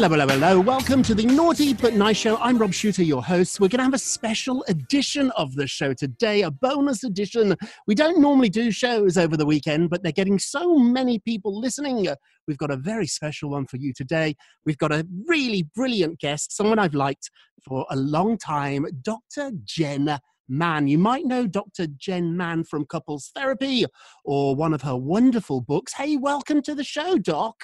Hello, hello, hello. Welcome to the Naughty But Nice Show. I'm Rob Shooter, your host. We're going to have a special edition of the show today, a bonus edition. We don't normally do shows over the weekend, but they're getting so many people listening. We've got a very special one for you today. We've got a really brilliant guest, someone I've liked for a long time, Dr. Jen Mann. You might know Dr. Jen Mann from Couples Therapy or one of her wonderful books. Hey, welcome to the show, Doc.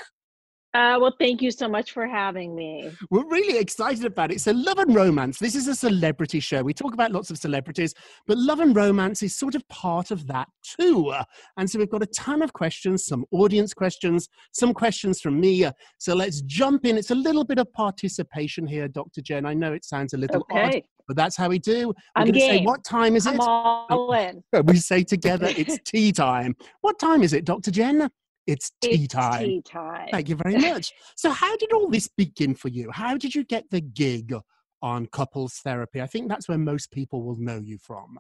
Uh, well, thank you so much for having me. We're really excited about it. So, Love and Romance, this is a celebrity show. We talk about lots of celebrities, but Love and Romance is sort of part of that too. And so, we've got a ton of questions, some audience questions, some questions from me. So, let's jump in. It's a little bit of participation here, Dr. Jen. I know it sounds a little odd, but that's how we do. We're I'm say. What time is I'm it? all in. We say together, it's tea time. What time is it, Dr. Jen? It's tea It's time. tea time. Thank you very much. so, how did all this begin for you? How did you get the gig on couples therapy? I think that's where most people will know you from.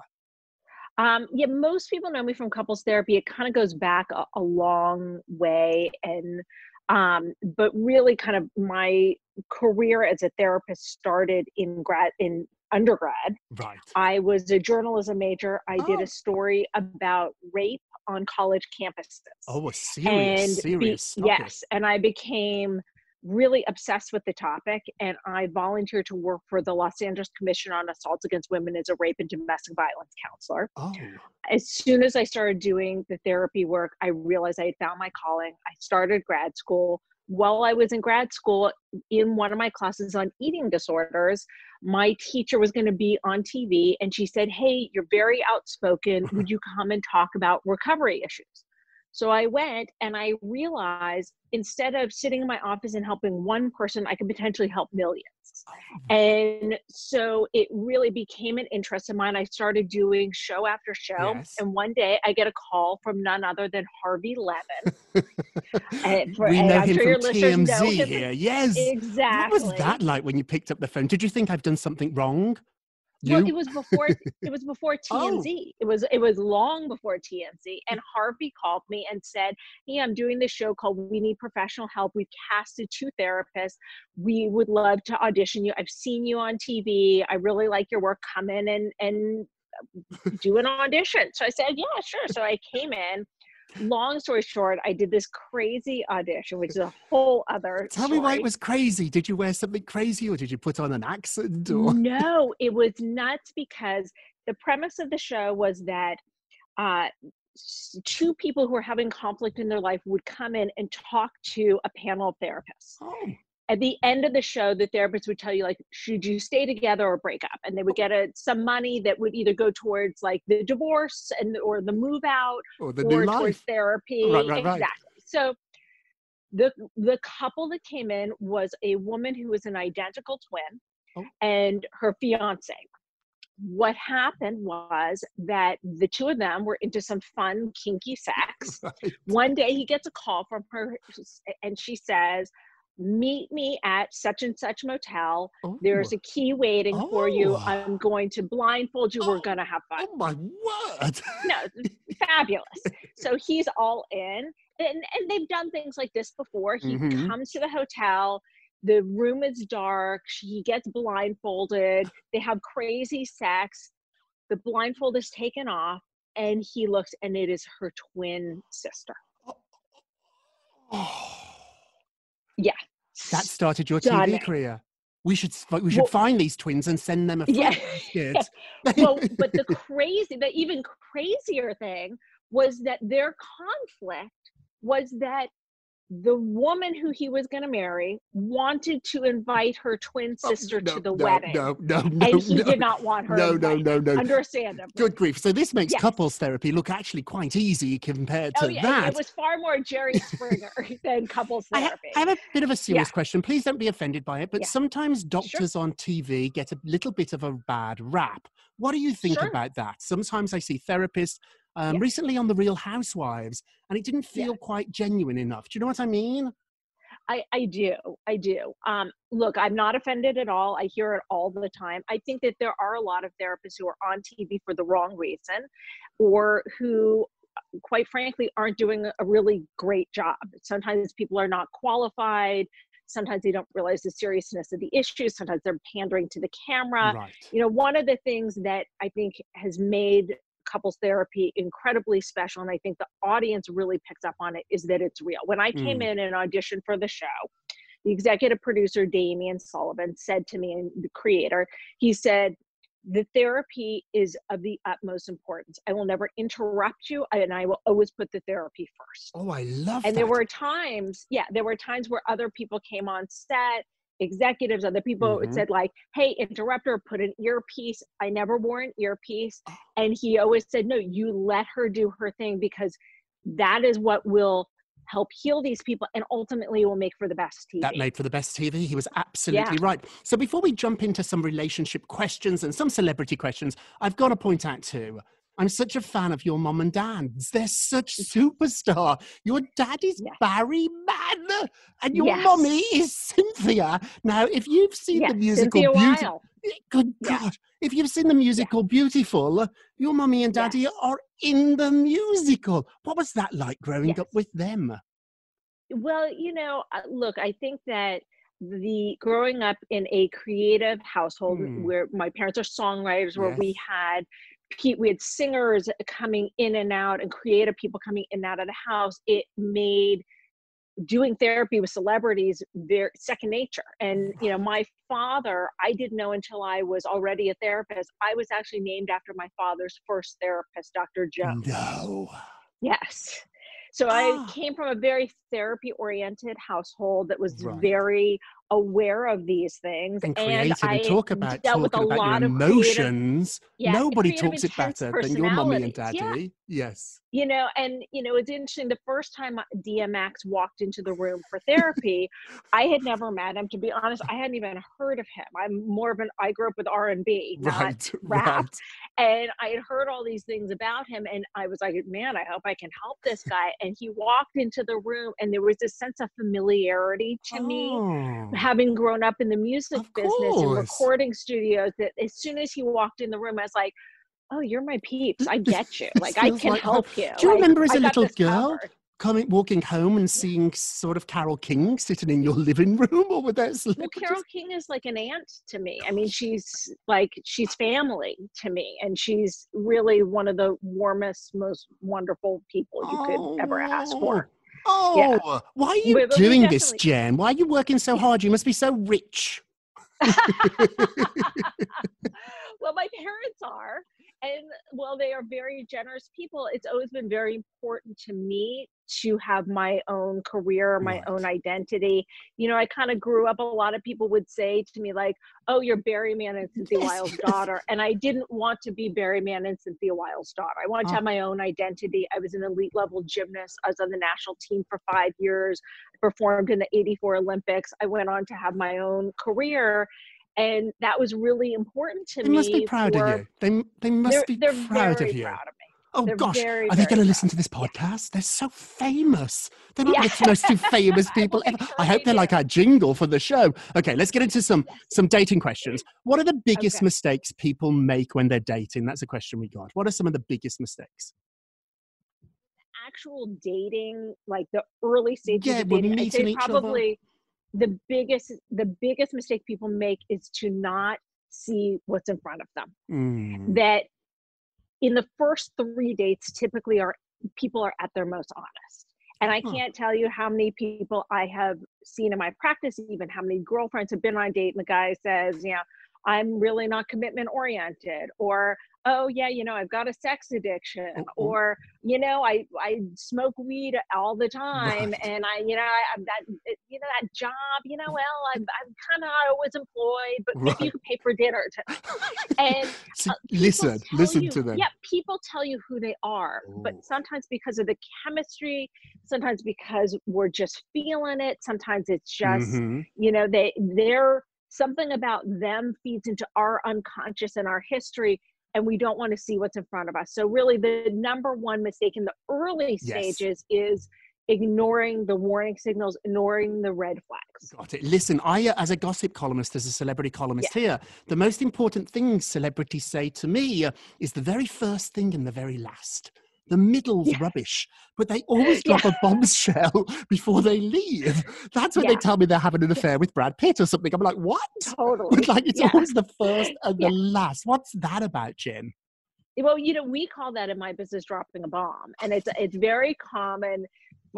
Um, yeah, most people know me from couples therapy. It kind of goes back a, a long way, and um, but really, kind of my career as a therapist started in grad in undergrad. Right. I was a journalism major. I did Oh. a story about rape on college campuses. Oh, a serious, and serious topic. yes and i became really obsessed with the topic and i volunteered to work for the los angeles commission on assaults against women as a rape and domestic violence counselor Oh, as soon as i started doing the therapy work i realized i had found my calling i started grad school while i was in grad school in one of my classes on eating disorders my teacher was going to be on tv and she said hey you're very outspoken. Mm-hmm. Would you come and talk about recovery issues so I went and I realized instead of sitting in my office and helping one person, I could potentially help millions. Oh. And so it really became an interest of mine. I started doing show after show. Yes. And one day I get a call from none other than Harvey Levin. And eh, for- we and know I'm him sure from TMZ here. Yes. Exactly. What was that like when you picked up the phone? Did you think I've done something wrong? You? Well, it was before it was before Oh. TMZ. It was it was long before TMZ. And Harvey called me and said, "Hey, I'm doing this show called We Need Professional Help. We've casted two therapists. We would love to audition you. I've seen you on TV. I really like your work. Come in and and do an audition. So I said, yeah, sure. So I came in. Long story short, I did this crazy audition, which is a whole other. Tell story. me why it was crazy. Did you wear something crazy or did you put on an accent? Or... No, it was nuts because the premise of the show was that uh, two people who were having conflict in their life would come in and talk to a panel of therapists. Oh. At the end of the show, the therapist would tell you, like, should you stay together or break up? And they would get a, some money that would either go towards like the divorce and or the move out Or the or towards therapy. Right, right, right. exactly. So the the couple that came in was a woman who was an identical twin Oh. and her fiance. What happened was that the two of them were into some fun kinky sex. Right. One day he gets a call from her and she says, Meet me at such and such motel. There's Oh. a key waiting for you. Oh. I'm going to blindfold you. We're Oh. going to have fun Oh my word. no, fabulous. So he's all in, and and they've done things like this before. He Mhm. comes to the hotel. The room is dark. He gets blindfolded. They have crazy sex. The blindfold is taken off, and he looks, and it is her twin sister. Yeah. That started your TV Stunning. career. We should we should Well- find these twins and send them a Yeah. well, but the crazy, the even crazier thing was that their conflict was that the woman who he was going to marry wanted to invite her twin oh, sister Oh, no, to the no, wedding. No, no, no, and he no. did not want her. No, no, invited, no, no. Understandably. Good grief. So this makes Yes. couples therapy look actually quite easy compared oh, to Oh yeah, that. it was far more Jerry Springer than couples therapy. I have a bit of a serious Yeah. question. Please don't be offended by it, but Yeah. sometimes doctors on TV get a little bit of a bad rap. What do you think Sure. about that? Sometimes I see therapists um, Yeah. recently on The Real Housewives, and it didn't Yeah. feel quite genuine enough. Do you know what I mean? I, I do. I do. Um, look, I'm not offended at all. I hear it all the time. I think that there are a lot of therapists who are on TV for the wrong reason or who, quite frankly, aren't doing a really great job. Sometimes people are not qualified. Sometimes they don't realize the seriousness of the issue. Sometimes they're pandering to the camera. right. You know, one of the things that I think has made couples therapy incredibly special, and I think the audience really picks up on it, is that it's real. When I came Mm. in and auditioned for the show, the executive producer, Damian Sullivan, said to me, and the creator, he said, the therapy is of the utmost importance. I will never interrupt you, and I will always put the therapy first Oh, I love and that. there were times yeah there were times where other people came on set executives other people Mhm. said like hey interrupter, put an earpiece i never wore an earpiece Oh. and he always said no you let her do her thing because that is what will help heal these people and ultimately will make for the best tv That made for the best TV. He was absolutely right. So before we jump into some relationship questions and some celebrity questions, I've got to point out too. I'm such a fan of your mom and dad's. They're such superstar. Your dad is Yeah. Barry Mann, and your Yes. mommy is Cynthia. Now, if you've seen yeah, the musical Cynthia Beauty, good. God, if you've seen the musical Beautiful, your mommy and daddy Yes. are in the musical. What was that like growing up with them? Well, you know, uh, look, I think that the growing up in a creative household Hmm. where my parents are songwriters, where we had we had singers coming in and out and creative people coming in and out of the house, it made doing therapy with celebrities very second nature. And you know, my father, I didn't know until I was already a therapist. I was actually named after my father's first therapist, Dr. Joe. No. Yes. So Ah. I came from a very therapy oriented household that was Right. very aware of these things. and creative I and talk about talking a about lot your of creative- emotions. Yeah, Nobody talks it better than your mummy and daddy. Yeah. Yes. you know and you know it's interesting the first time uh, dmx walked into the room for therapy i had never met him to be honest i hadn't even heard of him i'm more of an i grew up with r&b not Right. rap Right. and i had heard all these things about him and i was like man i hope i can help this guy and he walked into the room and there was this sense of familiarity to me Oh. Having grown up in the music Of business and recording studios that as soon as he walked in the room i was like oh you're my peeps. I get you. Like i can like help you. Do you Like, remember as I a little girl? covered. coming walking home and seeing sort of Carole King sitting in your living room or with that well carole king is like an aunt to me. I mean she's like she's family to me and she's really one of the warmest most wonderful people you could ever ask oh, for Oh, Yeah. why are you But- but doing this, Jen? Why are you working so hard? You must be so rich. well my parents are and well they are very generous people it's always been very important to me to have my own career my own identity. You know i kind of grew up a lot of people would say to me like oh you're barry mann and cynthia weil's daughter and i didn't want to be barry mann and cynthia weil's daughter. I wanted to Oh. have my own identity. I was an elite level gymnast. I was on the national team for five years I performed in the 84 olympics. I went on to have my own career and that was really important to They me They must be proud for- of you. They, they must they're, be they're proud of you. proud of Oh They're gosh, very, are they going to listen to this podcast? They're so famous. They're not Yeah. the most famous people ever. I hope they're like our jingle for the show. Okay, let's get into some some dating questions. What are the biggest Okay. mistakes people make when they're dating? That's a question we got. What are some of the biggest mistakes? actual dating like the early stages Yeah, of dating i'd say each other. The biggest the biggest mistake people make is to not see what's in front of them. Mm. that in the first three dates typically are people are at their most honest. And i can't tell you how many people i have seen in my practice even how many girlfriends have been on a date and the guy says you know i'm really not commitment oriented or oh yeah you know i've got a sex addiction Oh, oh. or you know i i smoke weed all the time Right. and i you know I, i'm that you know that job you know well i'm, I'm kind of always employed but maybe Right. you can pay for dinner to, and uh, listen, listen you- to them. Yeah, people tell you who they are, Ooh. but sometimes because of the chemistry, sometimes because we're just feeling it, sometimes it's just Mhm. you know they they're something about them feeds into our unconscious and our history and we don't want to see what's in front of us so really the number one mistake in the early Yes. stages is ignoring the warning signals ignoring the red flags Got it. Listen, I, uh, as a gossip columnist, as a celebrity columnist here, the most important thing celebrities say to me uh, is the very first thing and the very last. The middle's Yeah. rubbish, but they always drop a bombshell before they leave. That's when they tell me they're having an affair with Brad Pitt or something. I'm like, what? totally like it's Yeah. always the first and the last. What's that about, Jen? Eh, well you know we call that in my business dropping a bomb and it's it's very common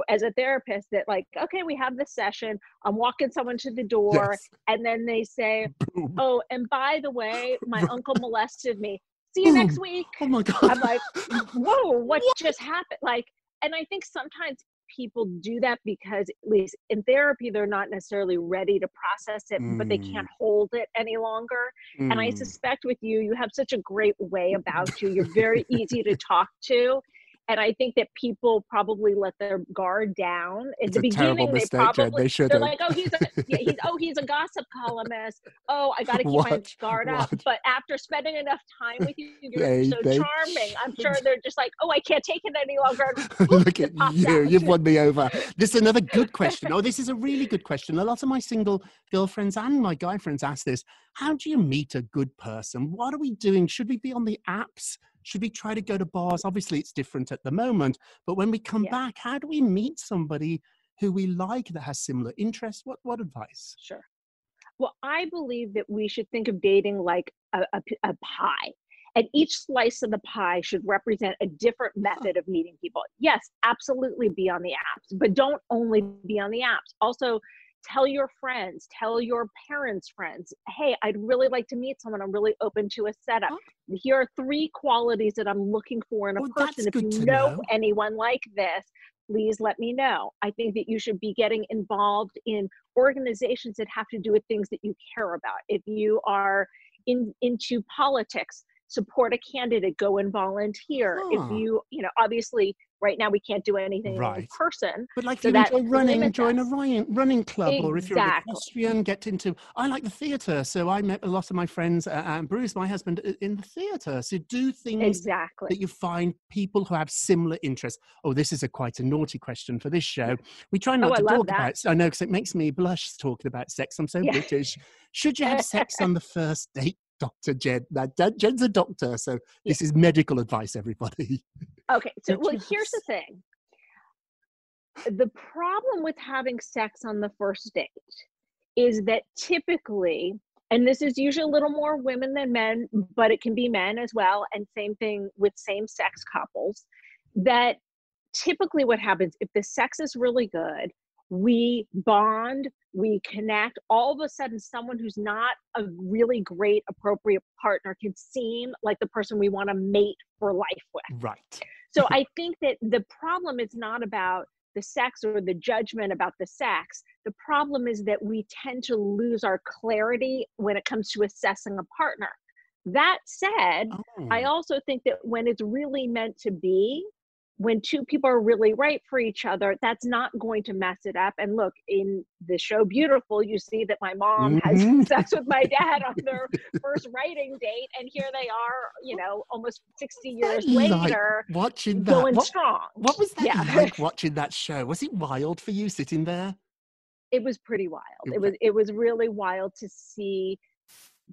as a therapist that like okay we have this session i'm walking someone to the door Yes. and then they say Boom. oh and by the way my uncle molested me see you next week Oh my god. i'm like whoa what just happened like and i think sometimes people do that because at least in therapy they're not necessarily ready to process it but they Mm. can't hold it any longer and I Mm. suspect with you, you have such a great way about you. You're very easy to talk to. And I think that people probably let their guard down. At It's the beginning, they mistake, Jen. probably They they're shouldn't. like, oh, he's a yeah, he's oh, he's a gossip columnist. Oh, I got to keep my guard up. But after spending enough time with you, you're They- so they- charming. I'm sure they're just like, oh, I can't take it any longer. Look at you. out. You've won me over. This is another good question. Oh, this is a really good question. A lot of my single girlfriends and my guy friends ask this How do you meet a good person? What are we doing? Should we be on the apps? Should we try to go to bars? Obviously, it's different at the moment. But when we come Yeah. back, how do we meet somebody who we like that has similar interests? What, what advice? Sure. Well, I believe that we should think of dating like a a pie. And each slice of the pie should represent a different method of meeting people. Yes, absolutely be on the apps, but don't only be on the apps. Also, tell your friends, tell your parents' friends, hey, I'd really like to meet someone. I'm really open to a setup. Here are three qualities that I'm looking for in a Oh, that's person. If you know know. anyone like this, please let me know. I think that you should be getting involved in organizations that have to do with things that you care about. If you are in into politics, support a candidate, go and volunteer. Huh. If you, you know, obviously right now we can't do anything in person. But like, if So you enjoy running, join a running, running club, or if you're an Exactly. equestrian, get into. I like the theatre, so I met a lot of my friends uh, and Bruce, my husband, in the theatre. So do things Exactly. that you find people who have similar interests. Oh, this is a quite a naughty question for this show. We try not Oh, to talk that. about. I know because it makes me blush talking about sex. I'm so Yeah. British. Should you have sex on the first date, Doctor Jen? Now, Jen- Jen's a doctor, so this is medical advice, everybody. Okay, so well, here's the thing. the problem with having sex on the first date is that typically and this is usually a little more women than men but it can be men as well and same thing with same sex couples that typically what happens if the sex is really good we bond we connect all of a sudden someone who's not a really great appropriate partner can seem like the person we want to mate for life with Right. so I think that the problem is not about the sex or the judgment about the sex. The problem is that we tend to lose our clarity when it comes to assessing a partner. That said, I Oh. also think that when it's really meant to be, when two people are really right for each other, that's not going to mess it up. And look, in the show Beautiful, you see that my mom has Mhm. sex with my dad on their first writing date, and here they are, you know, almost 60 years Like later, watching that. going what, strong. what was that Yeah. like watching that show? Was it wild for you sitting there? it was pretty wild. It was it was really wild to see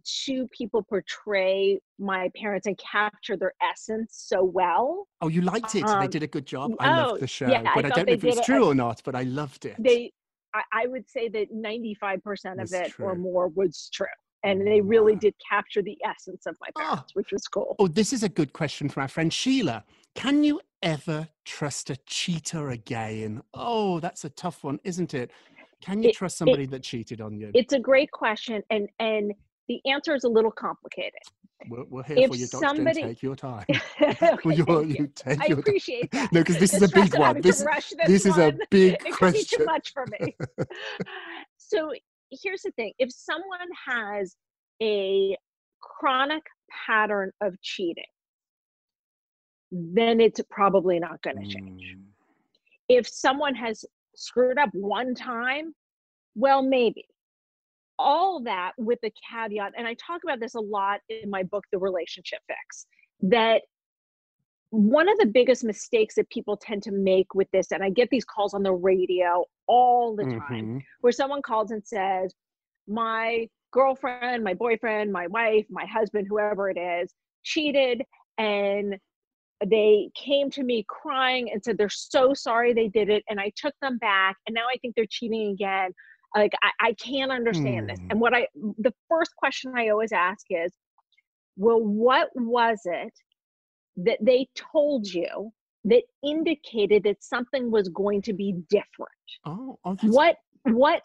two people portray my parents and capture their essence so well. Oh, you liked it. they Um, did a good job. oh, I loved the show, yeah, but I, thought don't know if it's true or not. But I loved it. They I, I would say that 95% of it or more was true. And they really did capture the essence of my Ah. parents, which was cool. Oh, this is a good question from our friend Sheila. Can you ever trust a cheater again? Oh, that's a tough one, isn't it? Can you It- trust it- somebody that cheated on you? It's a great question and and the answer is a little complicated. we're, we're here if for you, Dr. somebody- Take your time. Okay, Well, you're- thank you you. take I your time. appreciate that. No, 'cause this The is a big one. This- this is a big it could be question. too much for me. so here's the thing: if someone has a chronic pattern of cheating, then it's probably not going to change. Mm, If someone has screwed up one time, well, maybe. All that with the caveat, and I talk about this a lot in my book, The Relationship Fix, that one of the biggest mistakes that people tend to make with this, and I get these calls on the radio all the time, mhm. where someone calls and says, My girlfriend, my boyfriend, my wife, my husband, whoever it is, cheated and they came to me crying and said they're so sorry they did it and i took them back and now i think they're cheating again like i, I can't understand this. Hmm. and what i the first question i always ask is well what was it that they told you that indicated that something was going to be different? Oh, oh what what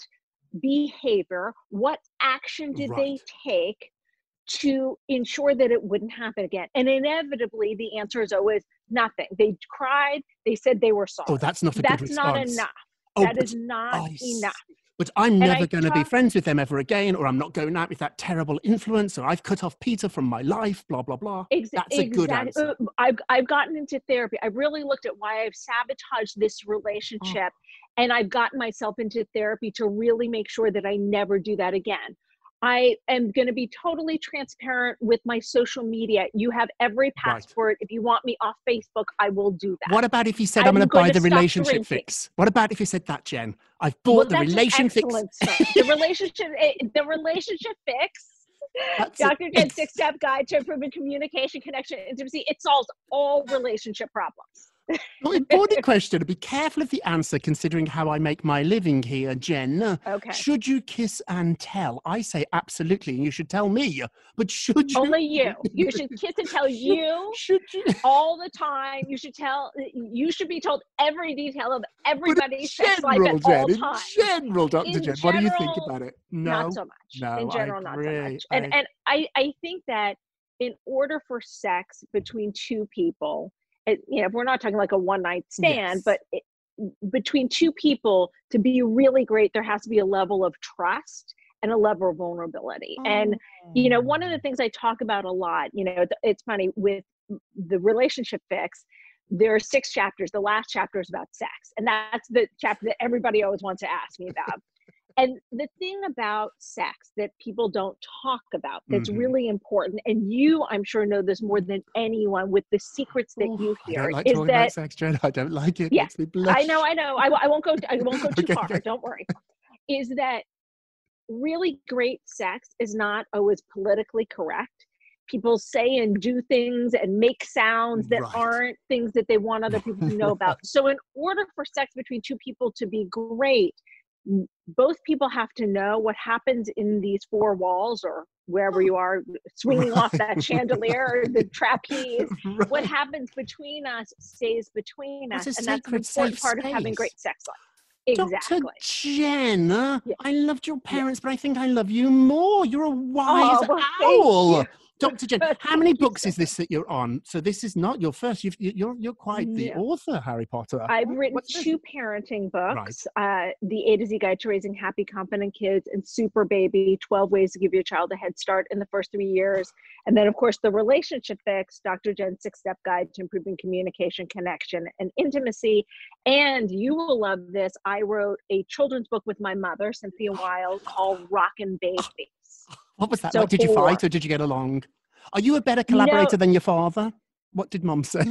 behavior what action did they take to ensure that it wouldn't happen again? And inevitably the answer is always nothing. They cried they said they were sorry. oh, that's not a good that's not enough. Oh, That is not enough But I'm never going to be friends with them ever again, or I'm not going out with that terrible influence, or I've cut off Peter from my life, blah, blah, blah. Ex- That's a good answer. uh, I've I've gotten into therapy. I've really looked at why I've sabotaged this relationship, Oh. and I've gotten myself into therapy to really make sure that I never do that again. I am going to be totally transparent with my social media. You have every password. If you want me off Facebook, I will do that. What about if you said, I'm, I'm going to buy the relationship drinking. fix? What about if you said that, Jen? I've Well, bought the that's an relation fix. The relationship, eh, the relationship fix. That's Dr. Jen's six-step guide to improving communication, connection, intimacy. It solves all relationship problems. Well, important question. Be careful of the answer considering how I make my living here, Jen. Okay. Should you kiss and tell? I say absolutely, and you should tell me. But should you? Only you. You should kiss and tell you Should you? all the time. You should tell. You should be told every detail of everybody's sex life general, at all Jen, in times. general, Dr. In Jen, what do you think about it? No, not so much. no, in general, not so much. And I- and I I think that in order for sex between two people, it, you know, if we're not talking like a one night stand, Yes. but it, between two people to be really great, there has to be a level of trust and a level of vulnerability. And you know, one of the oh. things I talk about a lot, you know, it's funny with the relationship fix. There are six chapters. The last chapter is about sex, and that's the chapter that everybody always wants to ask me about. And the thing about sex that people don't talk about that's Mhm. really important, and you, I'm sure, know this more than anyone with the secrets that you Oof, I hear, don't like is talking that about sex, Jen. I don't like it. Yeah, Makes me blush. I know, I know. I, I won't go. I won't go too Okay, far. okay. Don't worry. Is that really great sex is not always politically correct. people say and do things and make sounds that Right. aren't things that they want other people to know about. So, in order for sex between two people to be great, both people have to know what happens in these four walls or wherever you are swinging off that chandelier or the trapeze. What happens between us stays between us. And that's an important part of having great sex life. Dr. Exactly. Jen, uh, Yeah. I loved your parents, but I think I love you more. You're a wise Oh, well, owl. Dr. Jen, how many books is this that you're on? So this is not your first. You've, you- you're you're quite the Yeah. author, Harry Potter. I've written What's this? two parenting books uh, The A to Z Guide to Raising Happy, Confident Kids, and Super Baby 12 Ways to Give Your Child a Head Start in the First Three Years. And then, of course, The Relationship Fix, Dr. Jen's Six Step Guide to Improving Communication, Connection, and Intimacy. And you will love this. I wrote a children's book with my mother, Cynthia Weil, called Rockin' Babies. What was that so like? Did you fight or did you get along? Are you a better collaborator than your father? What did mom say?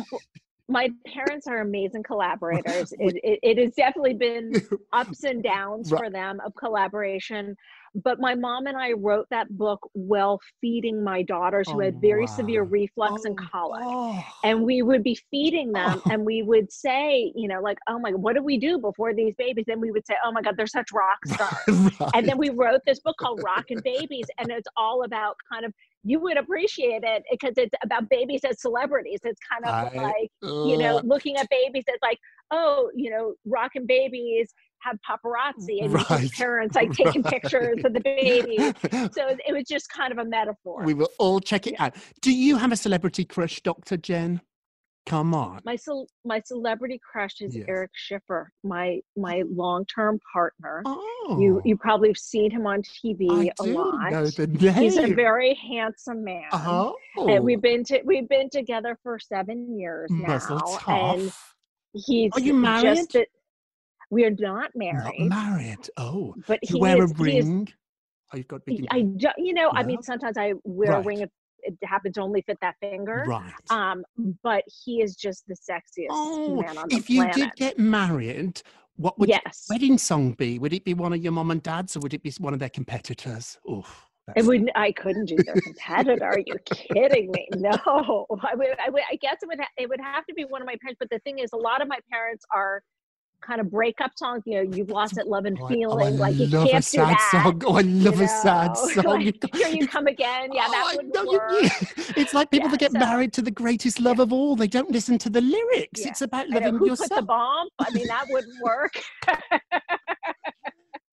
my parents are amazing collaborators. It, it, it has definitely been ups and downs Right. for them of collaboration. But my mom and I wrote that book while feeding my daughters who Oh, had very severe wow. reflux and oh, colic. Oh, And we would be feeding them Oh. and we would say, you know, like, oh my, what do we do before these babies? Then we would say, oh my God, they're such rock stars. right. And then we wrote this book called Rockin' Babies, and it's all about kind of you would appreciate it because it's about babies as celebrities. It's kind of I like you know looking at babies as like oh you know rockin' babies have paparazzi and Right. parents like taking Right. pictures of the baby. So it was just kind of a metaphor. we will all check it out. Do you have a celebrity crush, Dr. Jen? Come on. my cel- my celebrity crush is Yes. Eric Schiffer, my my long term partner. Oh, You you probably have seen him on TV I a lot. know the name. He's a very handsome man. oh, And we've oh. been to we've been together for seven years now, and tough. he's Are you married? Just that we are not married. Not married. Oh, but you he wear is, a he is ring. oh, you've got big. I do, you know I mean sometimes I wear a ring if it happens to only fit that finger. right. Um, but he is just the sexiest oh, man on the if you did get married, what would your wedding song be? Would it be one of your mom and dad's, or would it be one of their competitors? Oof. it that's- would. I couldn't do their competitor. Are you kidding me? No, I would. I would. I guess it would. Ha- it would have to be one of my parents. But the thing is, a lot of my parents are kind of breakup songs. You know, you've lost it, love and Oh, oh feeling. oh, like you love can't a do that. song. Oh, I love you a sad know? song. Like, You got- Here you come again. Yeah, oh, that Oh, would know work. you- It's like people Yeah, that get so- married to the greatest love of all. They don't listen to the lyrics. Yeah. It's about I know, loving who yourself. put the bomb? I mean, that wouldn't work.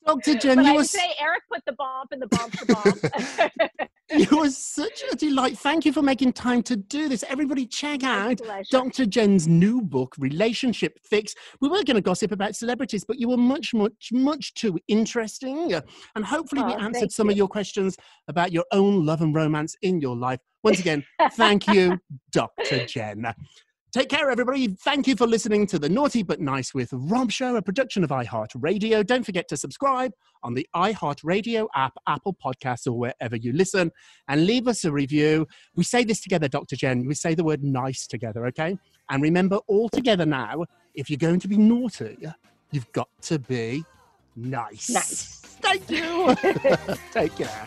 Dr. Jen, but you I were, say Eric put the bomb and the bomb's the bomb. you were such a delight. Thank you for making time to do this. Everybody, check out. Dr. Jen's new book, Relationship Fix. We were going to gossip about celebrities, but you were much, much, much too interesting. And hopefully, we Oh, answered thank some of your questions about your own love and romance in your life. Once again, thank you, Dr. Jen. Take care, everybody. Thank you for listening to the Naughty But Nice with Rob Show, a production of iHeartRadio. Don't forget to subscribe on the iHeartRadio app, Apple Podcasts, or wherever you listen, and leave us a review. We say this together, Dr. Jen. We say the word nice together, okay? And remember, all together now, if you're going to be naughty, you've got to be nice. Nice. Thank you. Take care.